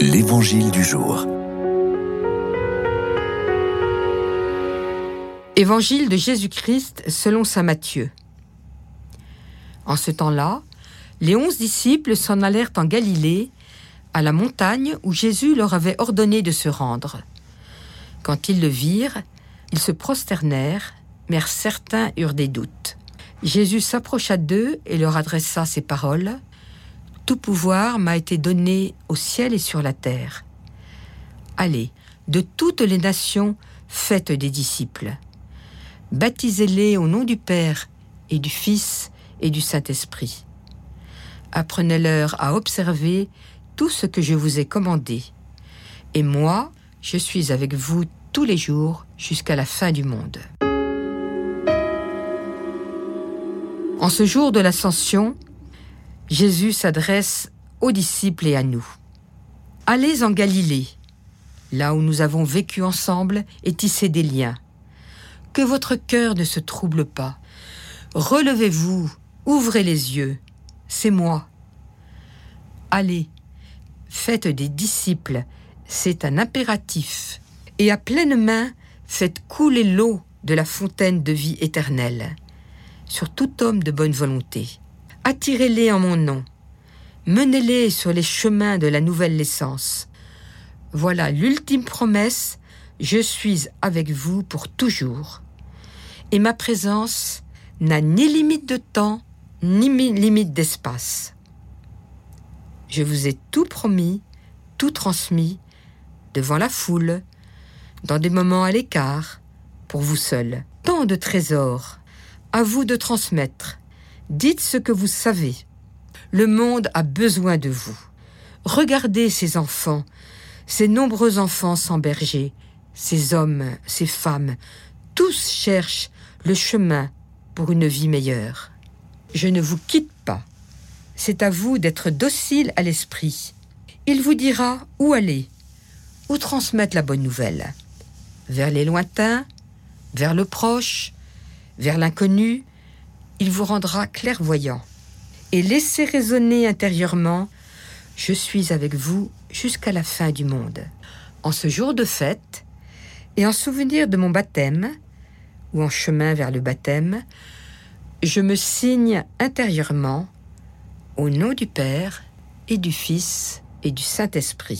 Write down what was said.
L'Évangile du jour. Évangile de Jésus-Christ selon saint Matthieu. En ce temps-là, les onze disciples s'en allèrent en Galilée, à la montagne où Jésus leur avait ordonné de se rendre. Quand ils le virent, ils se prosternèrent, mais certains eurent des doutes. Jésus s'approcha d'eux et leur adressa ces paroles. Tout pouvoir m'a été donné au ciel et sur la terre. Allez, de toutes les nations, faites des disciples. Baptisez-les au nom du Père et du Fils et du Saint-Esprit. Apprenez-leur à observer tout ce que je vous ai commandé. Et moi, je suis avec vous tous les jours jusqu'à la fin du monde. En ce jour de l'ascension, Jésus s'adresse aux disciples et à nous. Allez en Galilée, là où nous avons vécu ensemble et tissé des liens. Que votre cœur ne se trouble pas. Relevez-vous, ouvrez les yeux, c'est moi. Allez, faites des disciples, c'est un impératif. Et à pleine main, faites couler l'eau de la fontaine de vie éternelle sur tout homme de bonne volonté. Attirez-les en mon nom. Menez-les sur les chemins de la nouvelle naissance. Voilà l'ultime promesse, je suis avec vous pour toujours. Et ma présence n'a ni limite de temps, ni limite d'espace. Je vous ai tout promis, tout transmis, devant la foule, dans des moments à l'écart, pour vous seul. Tant de trésors, à vous de transmettre, Dites ce que vous savez. Le monde a besoin de vous. Regardez ces enfants, ces nombreux enfants sans berger, ces hommes, ces femmes, tous cherchent le chemin pour une vie meilleure. Je ne vous quitte pas. C'est à vous d'être docile à l'esprit. Il vous dira où aller, où transmettre la bonne nouvelle. Vers les lointains, vers le proche, vers l'inconnu, il vous rendra clairvoyant. Et laissez résonner intérieurement Je suis avec vous jusqu'à la fin du monde. En ce jour de fête, et en souvenir de mon baptême, ou en chemin vers le baptême, je me signe intérieurement au nom du Père et du Fils et du Saint-Esprit.